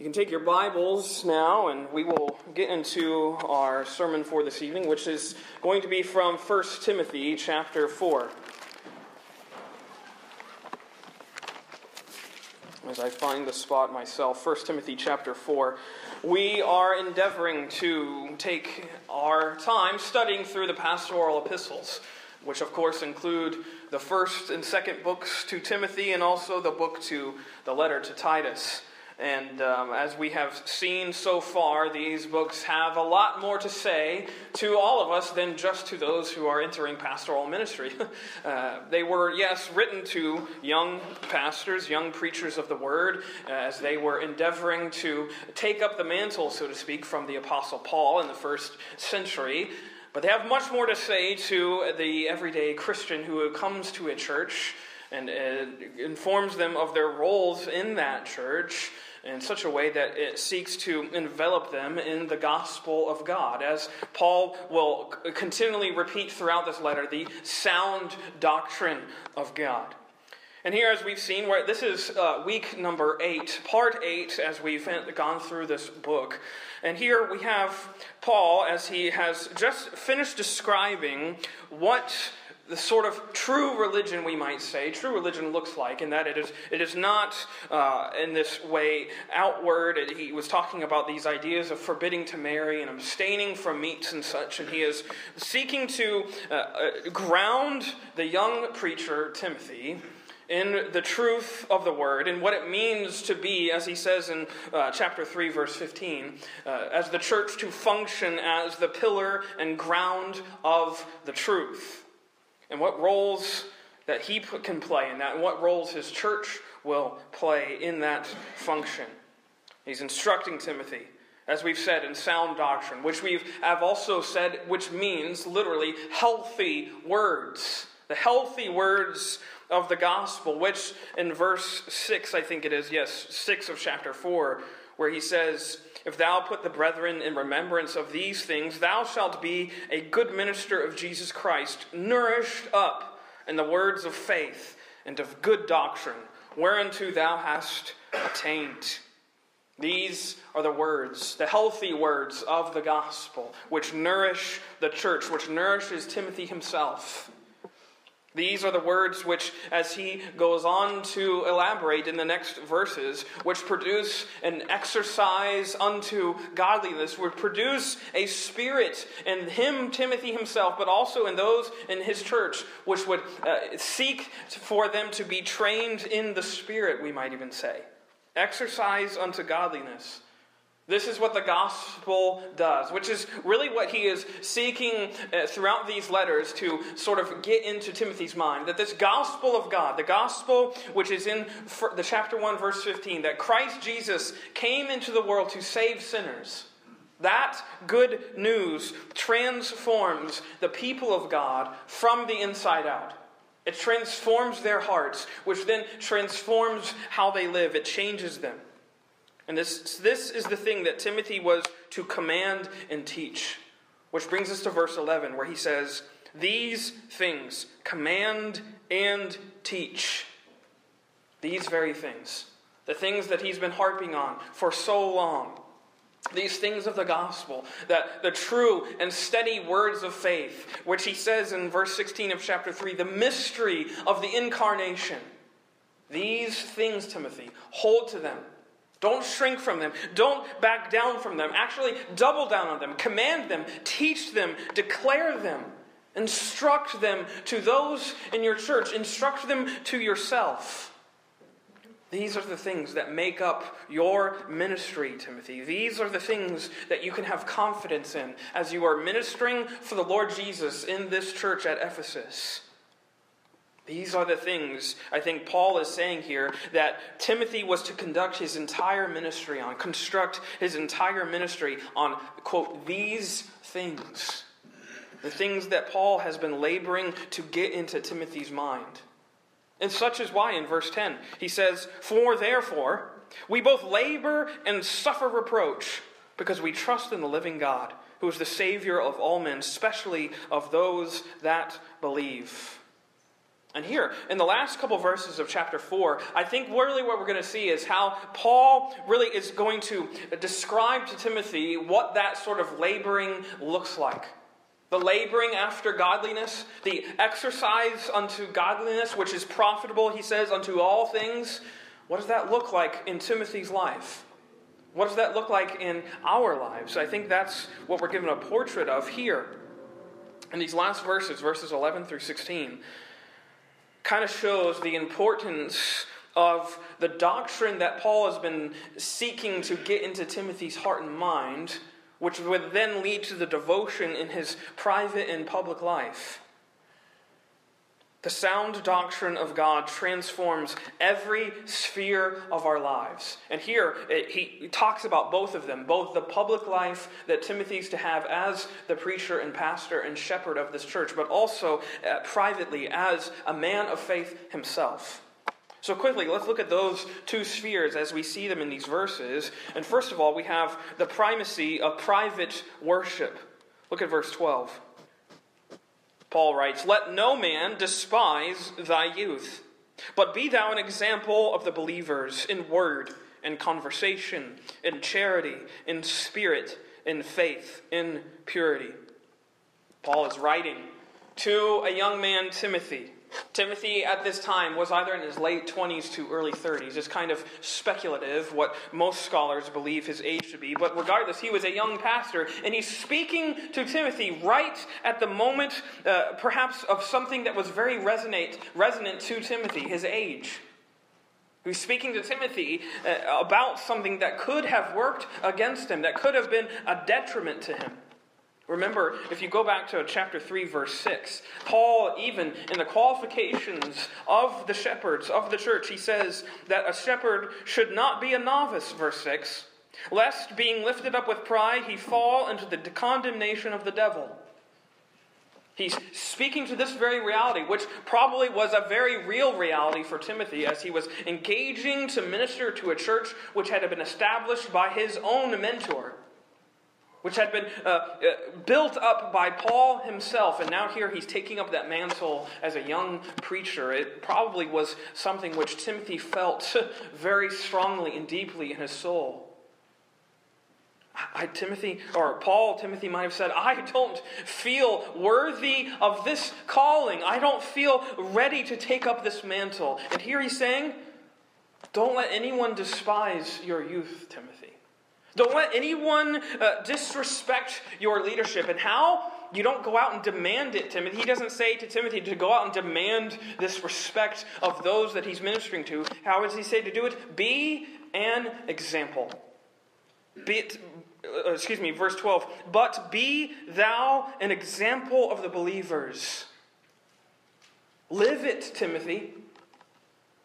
You can take your Bibles now, and we will get into our sermon for this evening, which is going to be from 1 Timothy chapter 4. As I find the spot myself, 1 Timothy chapter 4. We are endeavoring to take our time studying through the pastoral epistles, which of course include the first and second books to Timothy and also the book to the letter to Titus. And um, as we have seen so far, these books have a lot more to say to all of us than just to those who are entering pastoral ministry. uh, they were, yes, written to young pastors, young preachers of the word, uh, as they were endeavoring to take up the mantle, so to speak, from the Apostle Paul in the first century. But they have much more to say to the everyday Christian who comes to a church and uh, informs them of their roles in that church in such a way that it seeks to envelop them in the gospel of God. As Paul will continually repeat throughout this letter, the sound doctrine of God. And here, as we've seen, where this is uh, week number eight, part eight, as we've gone through this book. And here we have Paul, as he has just finished describing what the sort of true religion, we might say, true religion looks like, in that it is, it is not uh, in this way outward. He was talking about these ideas of forbidding to marry and abstaining from meats and such, and he is seeking to uh, uh, ground the young preacher, Timothy, in the truth of the word and what it means to be, as he says in uh, chapter 3, verse 15, uh, as the church to function as the pillar and ground of the truth and what roles that he can play in that, and what roles his church will play in that function. He's instructing Timothy, as we've said, in sound doctrine, which we have also said, which means literally healthy words. The healthy words of the gospel, which in verse 6, I think it is, yes, 6 of chapter 4, where he says, If thou put the brethren in remembrance of these things, thou shalt be a good minister of Jesus Christ, nourished up in the words of faith and of good doctrine, whereunto thou hast attained. These are the words, the healthy words of the gospel, which nourish the church, which nourishes Timothy himself. These are the words which, as he goes on to elaborate in the next verses, which produce an exercise unto godliness, would produce a spirit in him, Timothy himself, but also in those in his church, which would uh, seek for them to be trained in the spirit, we might even say. Exercise unto godliness. This is what the gospel does, which is really what he is seeking uh, throughout these letters to sort of get into Timothy's mind. That this gospel of God, the gospel which is in the chapter 1, verse 15, that Christ Jesus came into the world to save sinners. That good news transforms the people of God from the inside out. It transforms their hearts, which then transforms how they live. It changes them. And this, this is the thing that Timothy was to command and teach. Which brings us to verse 11, where he says, These things command and teach. These very things. The things that he's been harping on for so long. These things of the gospel, that the true and steady words of faith, which he says in verse 16 of chapter 3, the mystery of the incarnation. These things, Timothy, hold to them don't shrink from them. Don't back down from them. Actually, double down on them. Command them. Teach them. Declare them. Instruct them to those in your church. Instruct them to yourself. These are the things that make up your ministry, Timothy. These are the things that you can have confidence in as you are ministering for the Lord Jesus in this church at Ephesus. These are the things I think Paul is saying here that Timothy was to conduct his entire ministry on, construct his entire ministry on, quote, these things. The things that Paul has been laboring to get into Timothy's mind. And such is why in verse 10 he says, For therefore we both labor and suffer reproach because we trust in the living God, who is the Savior of all men, especially of those that believe. And here, in the last couple verses of chapter 4, I think really what we're going to see is how Paul really is going to describe to Timothy what that sort of laboring looks like. The laboring after godliness, the exercise unto godliness, which is profitable, he says, unto all things. What does that look like in Timothy's life? What does that look like in our lives? I think that's what we're given a portrait of here. In these last verses, verses 11 through 16, kind of shows the importance of the doctrine that Paul has been seeking to get into Timothy's heart and mind, which would then lead to the devotion in his private and public life. The sound doctrine of God transforms every sphere of our lives. And here it, he talks about both of them both the public life that Timothy's to have as the preacher and pastor and shepherd of this church, but also uh, privately as a man of faith himself. So, quickly, let's look at those two spheres as we see them in these verses. And first of all, we have the primacy of private worship. Look at verse 12. Paul writes, Let no man despise thy youth, but be thou an example of the believers in word, in conversation, in charity, in spirit, in faith, in purity. Paul is writing to a young man, Timothy Timothy at this time was either in his late 20s to early 30s. It's kind of speculative what most scholars believe his age to be. But regardless, he was a young pastor, and he's speaking to Timothy right at the moment, uh, perhaps, of something that was very resonate, resonant to Timothy, his age. He's speaking to Timothy uh, about something that could have worked against him, that could have been a detriment to him. Remember, if you go back to chapter 3, verse 6, Paul, even in the qualifications of the shepherds of the church, he says that a shepherd should not be a novice, verse 6, lest being lifted up with pride he fall into the condemnation of the devil. He's speaking to this very reality, which probably was a very real reality for Timothy as he was engaging to minister to a church which had been established by his own mentor which had been uh, uh, built up by Paul himself, and now here he's taking up that mantle as a young preacher. It probably was something which Timothy felt very strongly and deeply in his soul. I, Timothy, or Paul, Timothy might have said, I don't feel worthy of this calling. I don't feel ready to take up this mantle. And here he's saying, Don't let anyone despise your youth, Timothy. Don't let anyone uh, disrespect your leadership. And how? You don't go out and demand it, Timothy. He doesn't say to Timothy to go out and demand this respect of those that he's ministering to. How does he say to do it? Be an example. Be it, uh, excuse me, verse 12. But be thou an example of the believers. Live it, Timothy.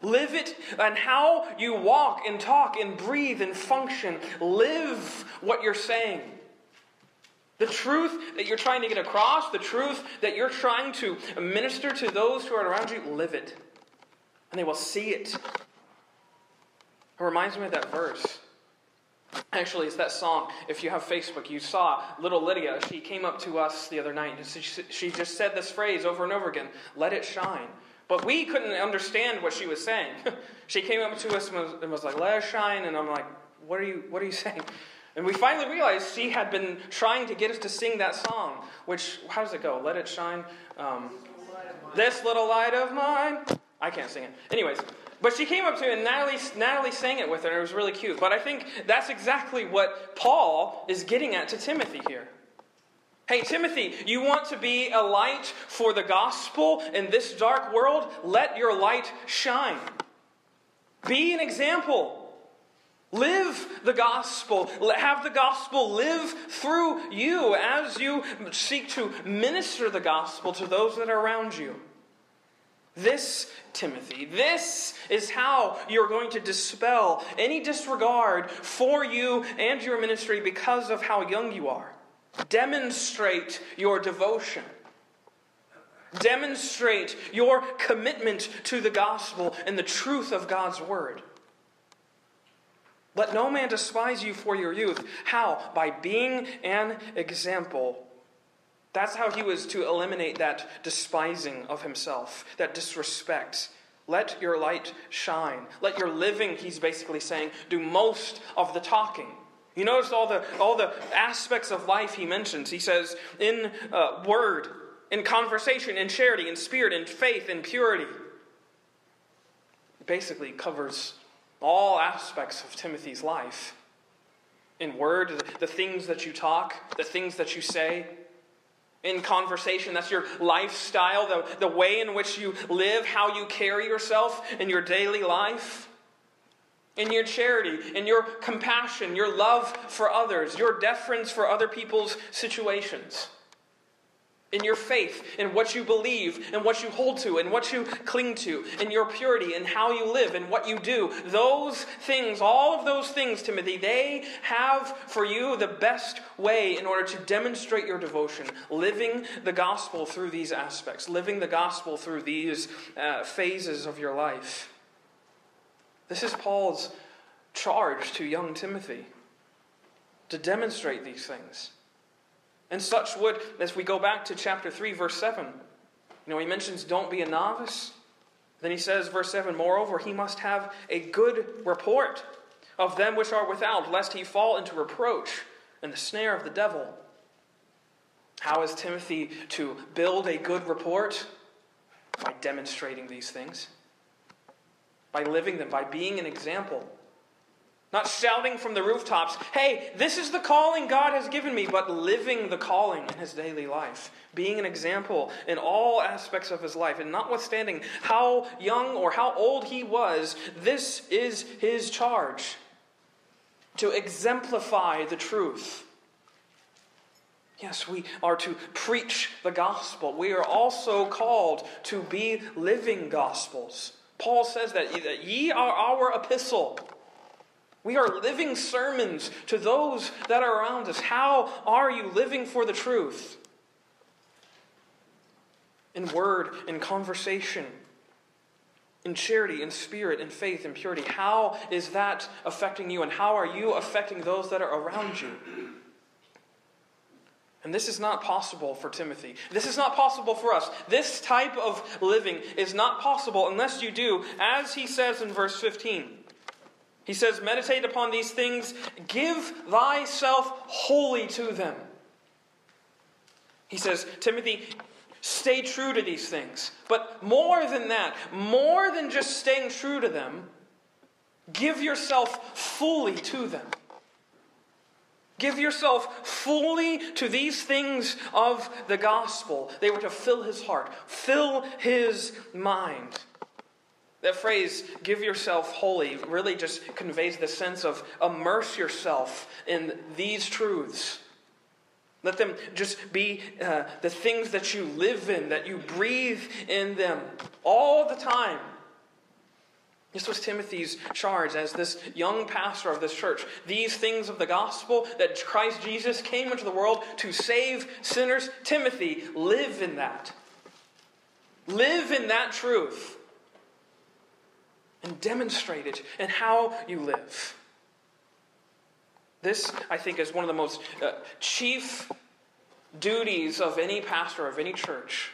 Live it and how you walk and talk and breathe and function. Live what you're saying. The truth that you're trying to get across, the truth that you're trying to minister to those who are around you, live it. And they will see it. It reminds me of that verse. Actually, it's that song. If you have Facebook, you saw little Lydia. She came up to us the other night and she just said this phrase over and over again let it shine. But we couldn't understand what she was saying. she came up to us and was, and was, like, let us shine. And I'm like, what are, you, what are you saying? And we finally realized she had been trying to get us to sing that song, which, how does it go? Let it shine. Um, this little light of mine. I can't sing it. Anyways, but she came up to me and Natalie, Natalie sang it with her, and it was really cute. But I think that's exactly what Paul is getting at to Timothy here. Hey, Timothy, you want to be a light for the gospel in this dark world? Let your light shine. Be an example. Live the gospel. Have the gospel live through you as you seek to minister the gospel to those that are around you. This, Timothy, this is how you're going to dispel any disregard for you and your ministry because of how young you are. Demonstrate your devotion. Demonstrate your commitment to the gospel and the truth of God's word. Let no man despise you for your youth. How? By being an example That's how he was to eliminate that despising of himself, that disrespect. Let your light shine. Let your living, he's basically saying, do most of the talking. You notice all the, all the aspects of life he mentions. He says, in uh, word, in conversation, in charity, in spirit, in faith, in purity. It basically covers all aspects of Timothy's life. In word, the things that you talk, the things that you say, in conversation. That's your lifestyle, the, the way in which you live, how you carry yourself in your daily life. In your charity, in your compassion, your love for others, your deference for other people's situations in your faith, in what you believe, in what you hold to, in what you cling to, in your purity, in how you live, in what you do. Those things, all of those things, Timothy, they have for you the best way in order to demonstrate your devotion, living the gospel through these aspects, living the gospel through these uh, phases of your life. This is Paul's charge to young Timothy to demonstrate these things. And such would, as we go back to chapter 3, verse 7, you know, he mentions don't be a novice. Then he says, verse 7, moreover, he must have a good report of them which are without, lest he fall into reproach and the snare of the devil. How is Timothy to build a good report? By demonstrating these things, by living them, by being an example. Not shouting from the rooftops, hey, this is the calling God has given me, but living the calling in his daily life. Being an example in all aspects of his life. And notwithstanding how young or how old he was, this is his charge to exemplify the truth. Yes, we are to preach the gospel. We are also called to be living gospels. Paul says that that ye are our epistle. We are living sermons to those that are around us. How are you living for the truth? In word, in conversation, in charity, in spirit, in faith, in purity. How is that affecting you, and how are you affecting those that are around you? And this is not possible for Timothy. This is not possible for us. This type of living is not possible unless you do, as he says in verse 15 he says, Meditate upon these things, give thyself wholly to them. He says, Timothy, stay true to these things. But more than that, more than just staying true to them, give yourself fully to them. Give yourself fully to these things of the gospel. They were to fill his heart, fill his mind. That phrase, give yourself wholly, really just conveys the sense of immerse yourself in these truths. Let them just be uh, the things that you live in, that you breathe in them all the time. This was Timothy's charge as this young pastor of this church. These things of the gospel that Christ Jesus came into the world to save sinners. Timothy, live in that. Live in that truth and demonstrate it in how you live. This, I think, is one of the most uh, chief duties of any pastor, of any church.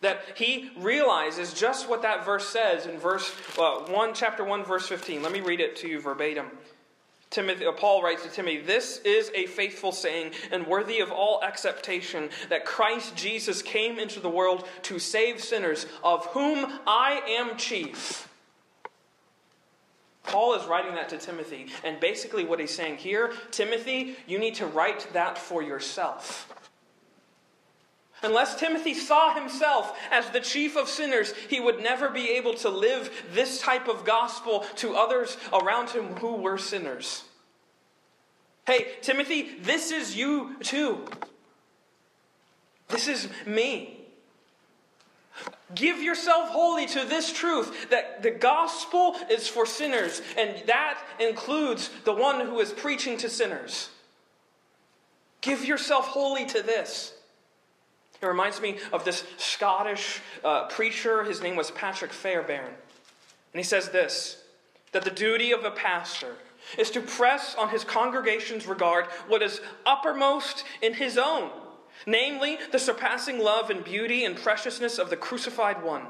That he realizes just what that verse says in verse uh, 1, chapter 1, verse 15. Let me read it to you verbatim. Timothy, uh, Paul writes to Timothy, This is a faithful saying and worthy of all acceptation that Christ Jesus came into the world to save sinners, of whom I am chief. Paul is writing that to Timothy. And basically, what he's saying here Timothy, you need to write that for yourself. Unless Timothy saw himself as the chief of sinners, he would never be able to live this type of gospel to others around him who were sinners. Hey, Timothy, this is you too. This is me. Give yourself wholly to this truth that the gospel is for sinners, and that includes the one who is preaching to sinners. Give yourself wholly to this. It reminds me of this Scottish uh, preacher. His name was Patrick Fairbairn. And he says this that the duty of a pastor is to press on his congregation's regard what is uppermost in his own namely, the surpassing love and beauty and preciousness of the crucified one,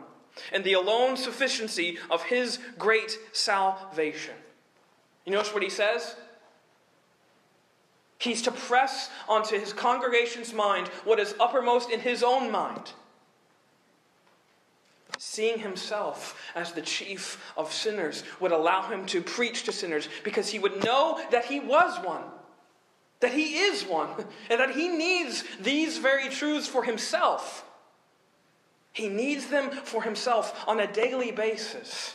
and the alone sufficiency of his great salvation. You notice what he says? He's to press onto his congregation's mind what is uppermost in his own mind. Seeing himself as the chief of sinners would allow him to preach to sinners because he would know that he was one, that he is one, and that he needs these very truths for himself. He needs them for himself on a daily basis.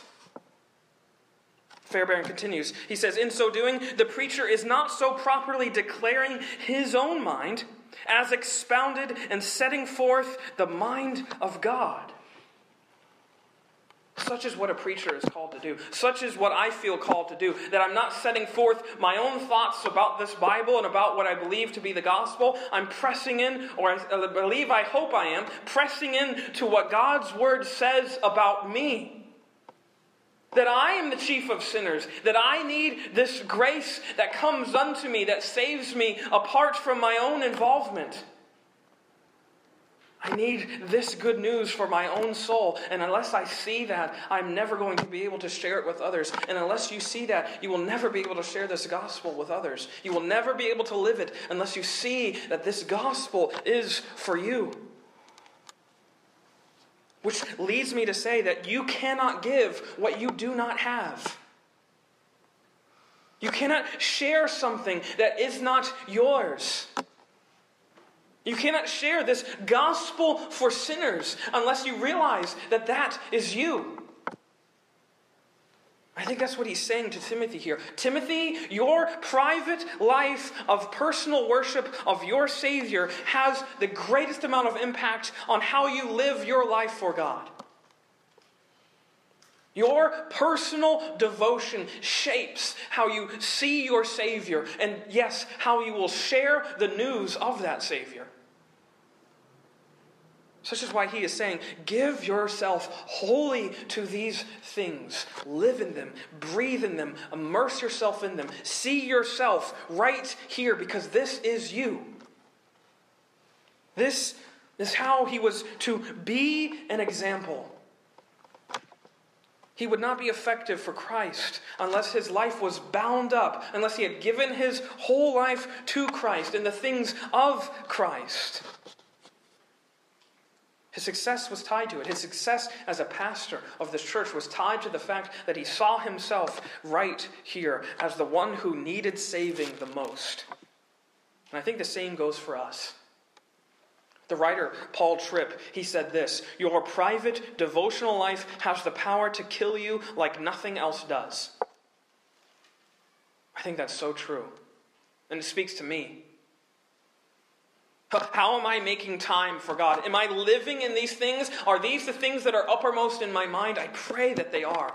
Fairbairn continues. He says, In so doing, the preacher is not so properly declaring his own mind as expounded and setting forth the mind of God. Such is what a preacher is called to do. Such is what I feel called to do. That I'm not setting forth my own thoughts about this Bible and about what I believe to be the gospel. I'm pressing in, or I believe, I hope I am, pressing in to what God's word says about me that I am the chief of sinners, that I need this grace that comes unto me, that saves me apart from my own involvement. I need this good news for my own soul. And unless I see that, I'm never going to be able to share it with others. And unless you see that, you will never be able to share this gospel with others. You will never be able to live it unless you see that this gospel is for you. Which leads me to say that you cannot give what you do not have. You cannot share something that is not yours. You cannot share this gospel for sinners unless you realize that that is you. I think that's what he's saying to Timothy here. Timothy, your private life of personal worship of your Savior has the greatest amount of impact on how you live your life for God. Your personal devotion shapes how you see your Savior, and yes, how you will share the news of that Savior. Such is why he is saying, Give yourself wholly to these things. Live in them, breathe in them, immerse yourself in them. See yourself right here because this is you. This is how he was to be an example. He would not be effective for Christ unless his life was bound up, unless he had given his whole life to Christ and the things of Christ. His success was tied to it. His success as a pastor of this church was tied to the fact that he saw himself right here as the one who needed saving the most. And I think the same goes for us. The writer, Paul Tripp, he said this Your private devotional life has the power to kill you like nothing else does. I think that's so true. And it speaks to me. How am I making time for God? Am I living in these things? Are these the things that are uppermost in my mind? I pray that they are.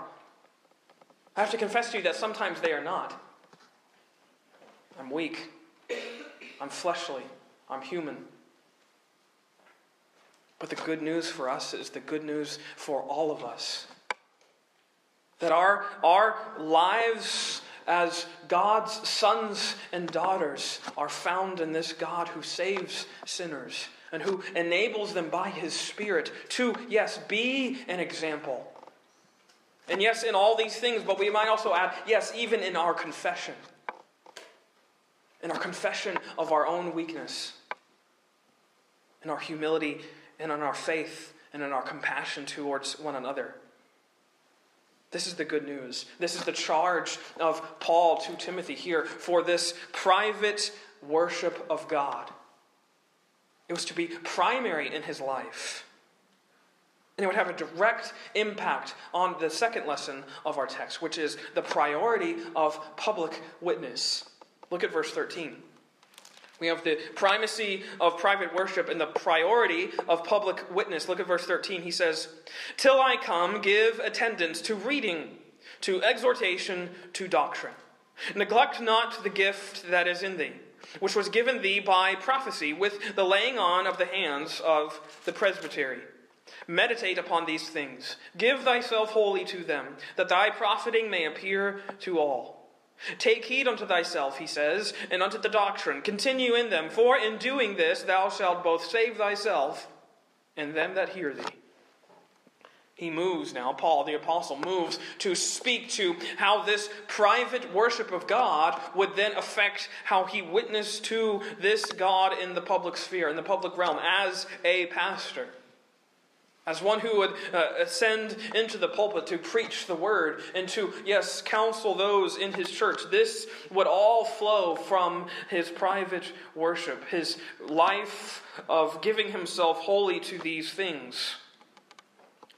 I have to confess to you that sometimes they are not. I'm weak. I'm fleshly. I'm human. But the good news for us is the good news for all of us. That our, our lives as God's sons and daughters are found in this God who saves sinners and who enables them by his Spirit to, yes, be an example. And yes, in all these things, but we might also add, yes, even in our confession. In our confession of our own weakness, in our humility, and in our faith, and in our compassion towards one another. This is the good news. This is the charge of Paul to Timothy here for this private worship of God. It was to be primary in his life. And it would have a direct impact on the second lesson of our text, which is the priority of public witness. Look at verse 13. We have the primacy of private worship and the priority of public witness. Look at verse 13. He says, Till I come, give attendance to reading, to exhortation, to doctrine. Neglect not the gift that is in thee, which was given thee by prophecy, with the laying on of the hands of the presbytery. Meditate upon these things. Give thyself wholly to them, that thy profiting may appear to all. Take heed unto thyself, he says, and unto the doctrine. Continue in them, for in doing this thou shalt both save thyself and them that hear thee. He moves now, Paul the Apostle moves to speak to how this private worship of God would then affect how he witnessed to this God in the public sphere, in the public realm, as a pastor. As one who would uh, ascend into the pulpit to preach the word and to, yes, counsel those in his church, this would all flow from his private worship, his life of giving himself wholly to these things.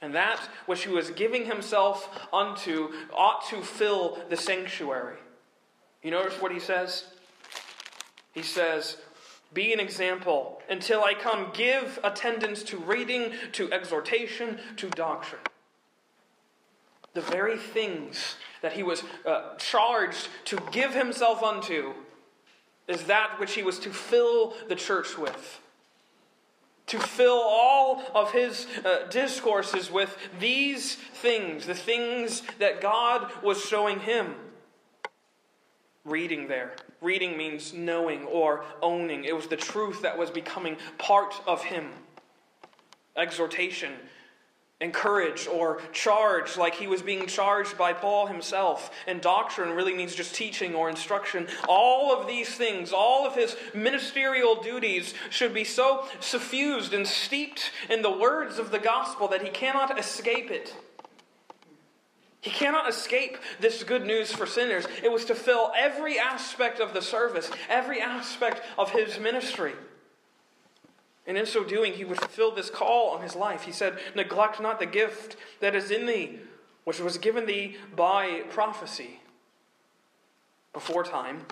And that which he was giving himself unto ought to fill the sanctuary. You notice what he says? He says, Be an example until I come. Give attendance to reading, to exhortation, to doctrine. The very things that he was uh, charged to give himself unto is that which he was to fill the church with to fill all of his uh, discourses with these things, the things that God was showing him. Reading there. Reading means knowing or owning. It was the truth that was becoming part of him. Exhortation encouraged or charge, like he was being charged by Paul himself. And doctrine really means just teaching or instruction. All of these things, all of his ministerial duties should be so suffused and steeped in the words of the gospel that he cannot escape it. He cannot escape this good news for sinners. It was to fill every aspect of the service, every aspect of his ministry. And in so doing, he would fulfill this call on his life. He said, Neglect not the gift that is in thee, which was given thee by prophecy. Before time,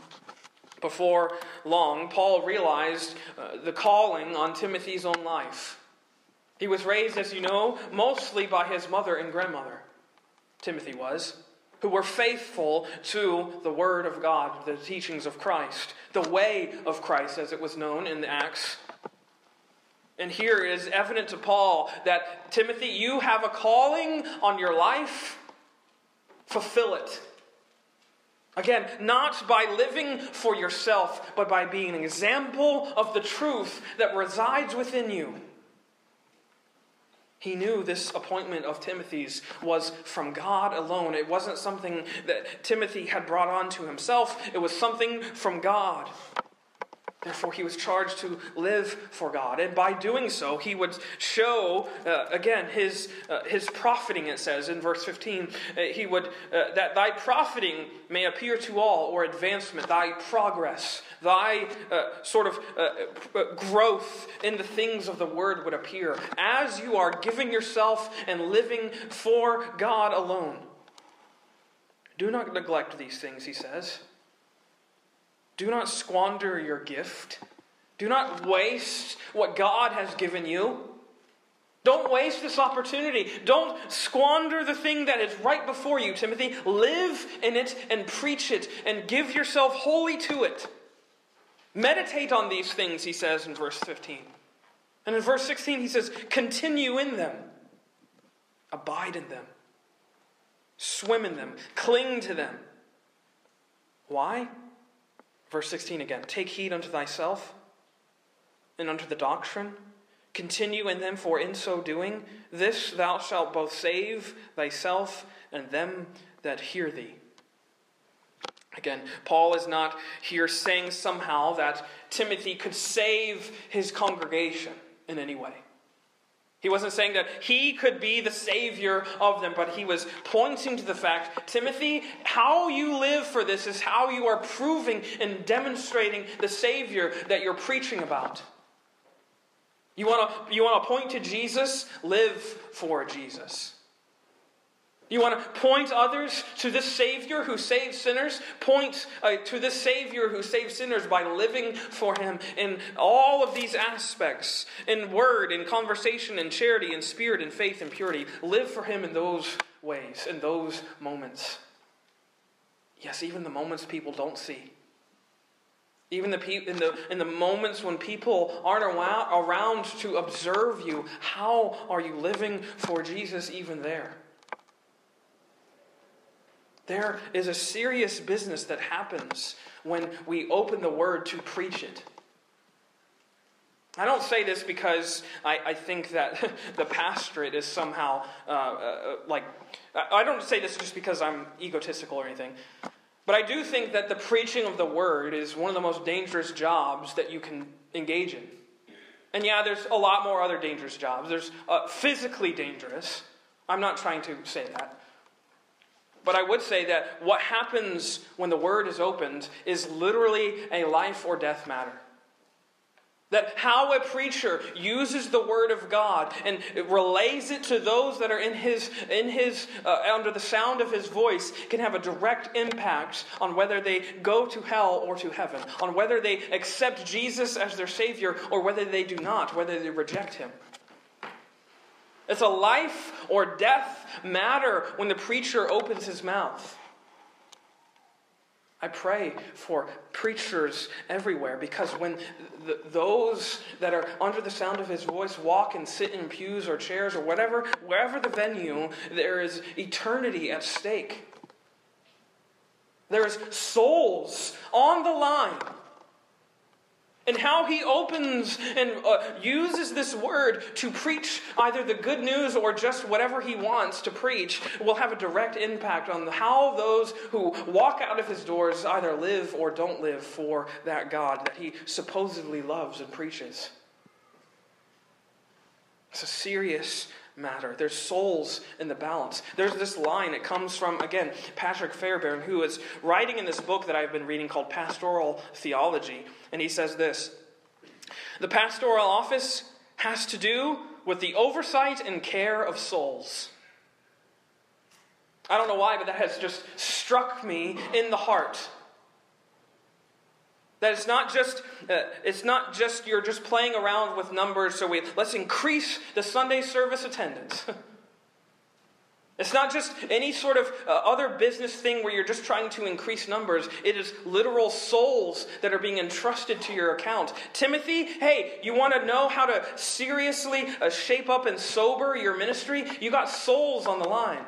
before long, Paul realized uh, the calling on Timothy's own life. He was raised, as you know, mostly by his mother and grandmother. Timothy was, who were faithful to the Word of God, the teachings of Christ, the way of Christ, as it was known in the Acts and here it is evident to Paul that, Timothy, you have a calling on your life. Fulfill it. Again, not by living for yourself, but by being an example of the truth that resides within you. He knew this appointment of Timothy's was from God alone. It wasn't something that Timothy had brought on to himself, it was something from God. Therefore, he was charged to live for God. And by doing so, he would show, uh, again, his, uh, his profiting, it says in verse 15. Uh, he would, uh, that thy profiting may appear to all, or advancement, thy progress, thy uh, sort of uh, growth in the things of the word would appear as you are giving yourself and living for God alone. Do not neglect these things, he says. Do not squander your gift. Do not waste what God has given you. Don't waste this opportunity. Don't squander the thing that is right before you, Timothy. Live in it and preach it and give yourself wholly to it. Meditate on these things, he says in verse 15. And in verse 16, he says, continue in them, abide in them, swim in them, cling to them. Why? Verse 16 again Take heed unto thyself and unto the doctrine. Continue in them, for in so doing, this thou shalt both save thyself and them that hear thee. Again, Paul is not here saying somehow that Timothy could save his congregation in any way. He wasn't saying that he could be the savior of them, but he was pointing to the fact Timothy, how you live for this is how you are proving and demonstrating the savior that you're preaching about. You want to you want to point to Jesus? Live for Jesus. You want to point others to this Savior who saves sinners? Point uh, to this Savior who saves sinners by living for Him in all of these aspects in word, in conversation, in charity, in spirit, in faith, in purity. Live for Him in those ways, in those moments. Yes, even the moments people don't see. Even the pe- in, the, in the moments when people aren't around to observe you, how are you living for Jesus even there? There is a serious business that happens when we open the word to preach it. I don't say this because I, I think that the pastorate is somehow uh, uh, like. I don't say this just because I'm egotistical or anything. But I do think that the preaching of the word is one of the most dangerous jobs that you can engage in. And yeah, there's a lot more other dangerous jobs. There's uh, physically dangerous. I'm not trying to say that. But I would say that what happens when the word is opened is literally a life or death matter. That how a preacher uses the word of God and relays it to those that are in his, in his uh, under the sound of his voice can have a direct impact on whether they go to hell or to heaven, on whether they accept Jesus as their Savior or whether they do not, whether they reject him. It's a life or death matter when the preacher opens his mouth. I pray for preachers everywhere because when the, those that are under the sound of his voice walk and sit in pews or chairs or whatever, wherever the venue, there is eternity at stake. There's souls on the line and how he opens and uh, uses this word to preach either the good news or just whatever he wants to preach will have a direct impact on how those who walk out of his doors either live or don't live for that God that he supposedly loves and preaches. It's a serious matter. There's souls in the balance. There's this line, it comes from, again, Patrick Fairbairn, who is writing in this book that I've been reading called Pastoral Theology. And he says this The pastoral office has to do with the oversight and care of souls. I don't know why, but that has just struck me in the heart. That it's not just uh, it's not just you're just playing around with numbers. So we let's increase the Sunday service attendance. it's not just any sort of uh, other business thing where you're just trying to increase numbers. It is literal souls that are being entrusted to your account. Timothy, hey, you want to know how to seriously uh, shape up and sober your ministry? You got souls on the line.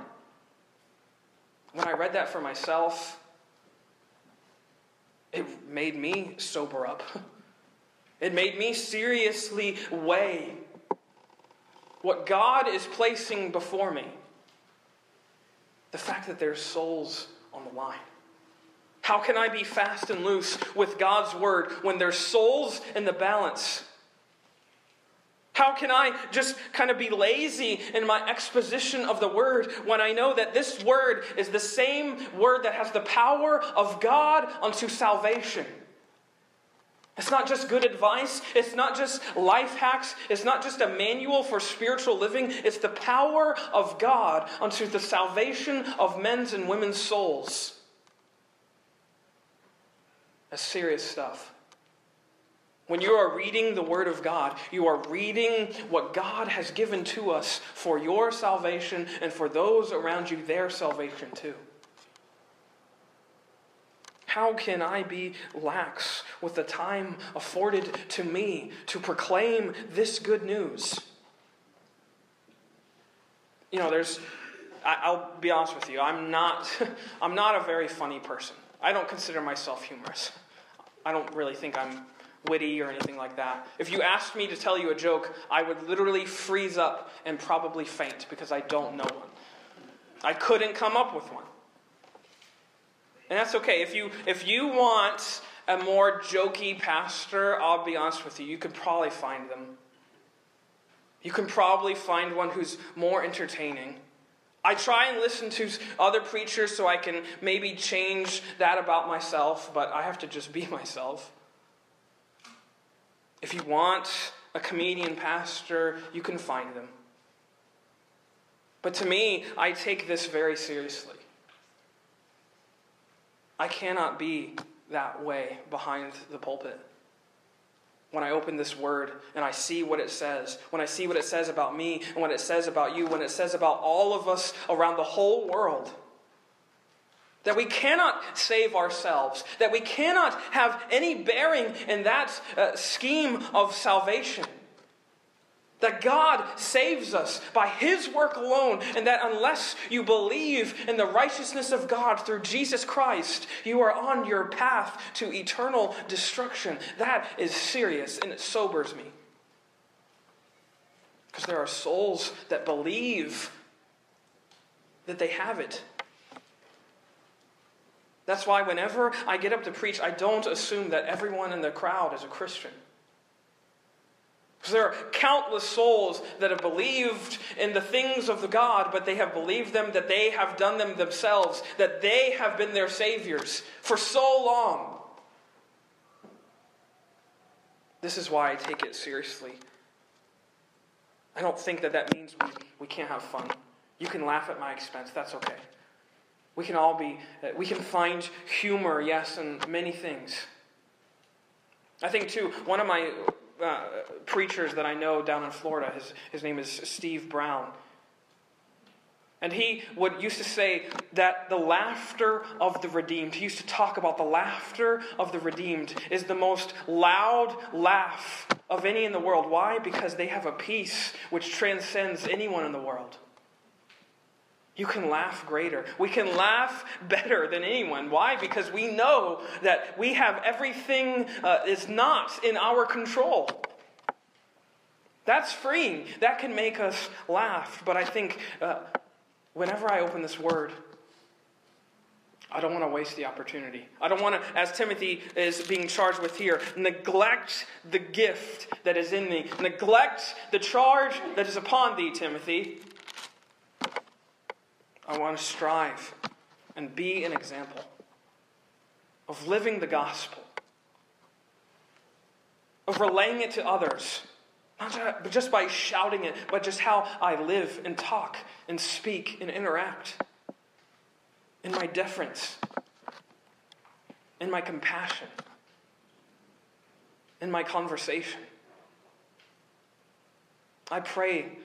When I read that for myself, it made me sober up. It made me seriously weigh what God is placing before me. The fact that there's souls on the line. How can I be fast and loose with God's word when there's souls in the balance? How can I just kind of be lazy in my exposition of the word when I know that this word is the same word that has the power of God unto salvation? It's not just good advice. It's not just life hacks. It's not just a manual for spiritual living. It's the power of God unto the salvation of men's and women's souls. That's serious stuff. When you are reading the Word of God, you are reading what God has given to us for your salvation and for those around you, their salvation too. How can I be lax with the time afforded to me to proclaim this good news? You know, there's, I'll be honest with you, I'm not, I'm not a very funny person. I don't consider myself humorous. I don't really think I'm witty or anything like that. If you asked me to tell you a joke, I would literally freeze up and probably faint because I don't know one. I couldn't come up with one. And that's okay. If you if you want a more jokey pastor, I'll be honest with you, you could probably find them. You can probably find one who's more entertaining. I try and listen to other preachers so I can maybe change that about myself, but I have to just be myself. If you want a comedian pastor, you can find them. But to me, I take this very seriously. I cannot be that way behind the pulpit. When I open this word and I see what it says, when I see what it says about me and what it says about you, when it says about all of us around the whole world, that we cannot save ourselves, that we cannot have any bearing in that uh, scheme of salvation. That God saves us by His work alone, and that unless you believe in the righteousness of God through Jesus Christ, you are on your path to eternal destruction. That is serious, and it sobers me. Because there are souls that believe that they have it. That's why whenever I get up to preach, I don't assume that everyone in the crowd is a Christian. Because there are countless souls that have believed in the things of the God, but they have believed them that they have done them themselves, that they have been their saviors for so long. This is why I take it seriously. I don't think that that means we, we can't have fun. You can laugh at my expense, that's okay. We can all be, uh, we can find humor, yes, in many things. I think, too, one of my uh, preachers that I know down in Florida. His, his name is Steve Brown. And he would used to say that the laughter of the redeemed, he used to talk about the laughter of the redeemed, is the most loud laugh of any in the world. Why? Because they have a peace which transcends anyone in the world. You can laugh greater. We can laugh better than anyone. Why? Because we know that we have everything uh, is not in our control. That's freeing. That can make us laugh. But I think uh, whenever I open this word, I don't want to waste the opportunity. I don't want to, as Timothy is being charged with here, neglect the gift that is in me. Neglect the charge that is upon thee, Timothy. I want to strive and be an example of living the gospel, of relaying it to others, not just by shouting it, but just how I live and talk and speak and interact, in my deference, in my compassion, in my conversation. I pray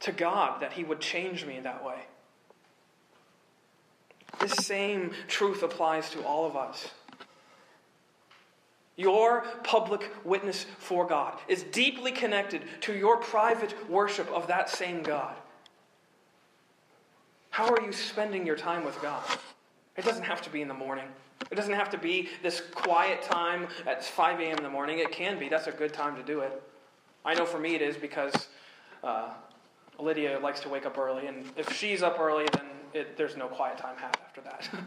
to God that He would change me in that way. This same truth applies to all of us. Your public witness for God is deeply connected to your private worship of that same God. How are you spending your time with God? It doesn't have to be in the morning. It doesn't have to be this quiet time at 5 a.m. in the morning. It can be. That's a good time to do it. I know for me it is because uh, Lydia likes to wake up early, and if she's up early, then it, there's no quiet time had after that.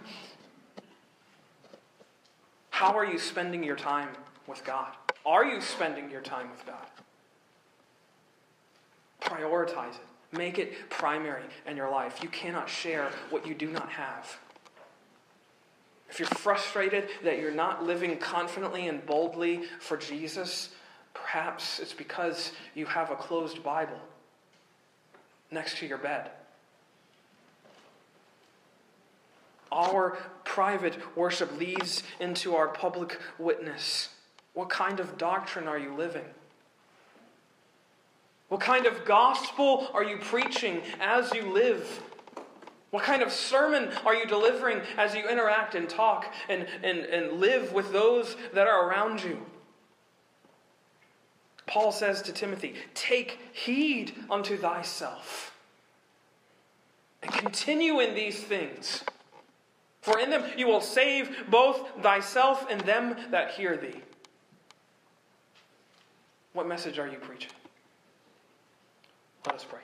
How are you spending your time with God? Are you spending your time with God? Prioritize it. Make it primary in your life. You cannot share what you do not have. If you're frustrated that you're not living confidently and boldly for Jesus, perhaps it's because you have a closed Bible next to your bed. Our private worship leads into our public witness. What kind of doctrine are you living? What kind of gospel are you preaching as you live? What kind of sermon are you delivering as you interact and talk and, and, and live with those that are around you? Paul says to Timothy, Take heed unto thyself and continue in these things. For in them you will save both thyself and them that hear thee. What message are you preaching? Let us pray.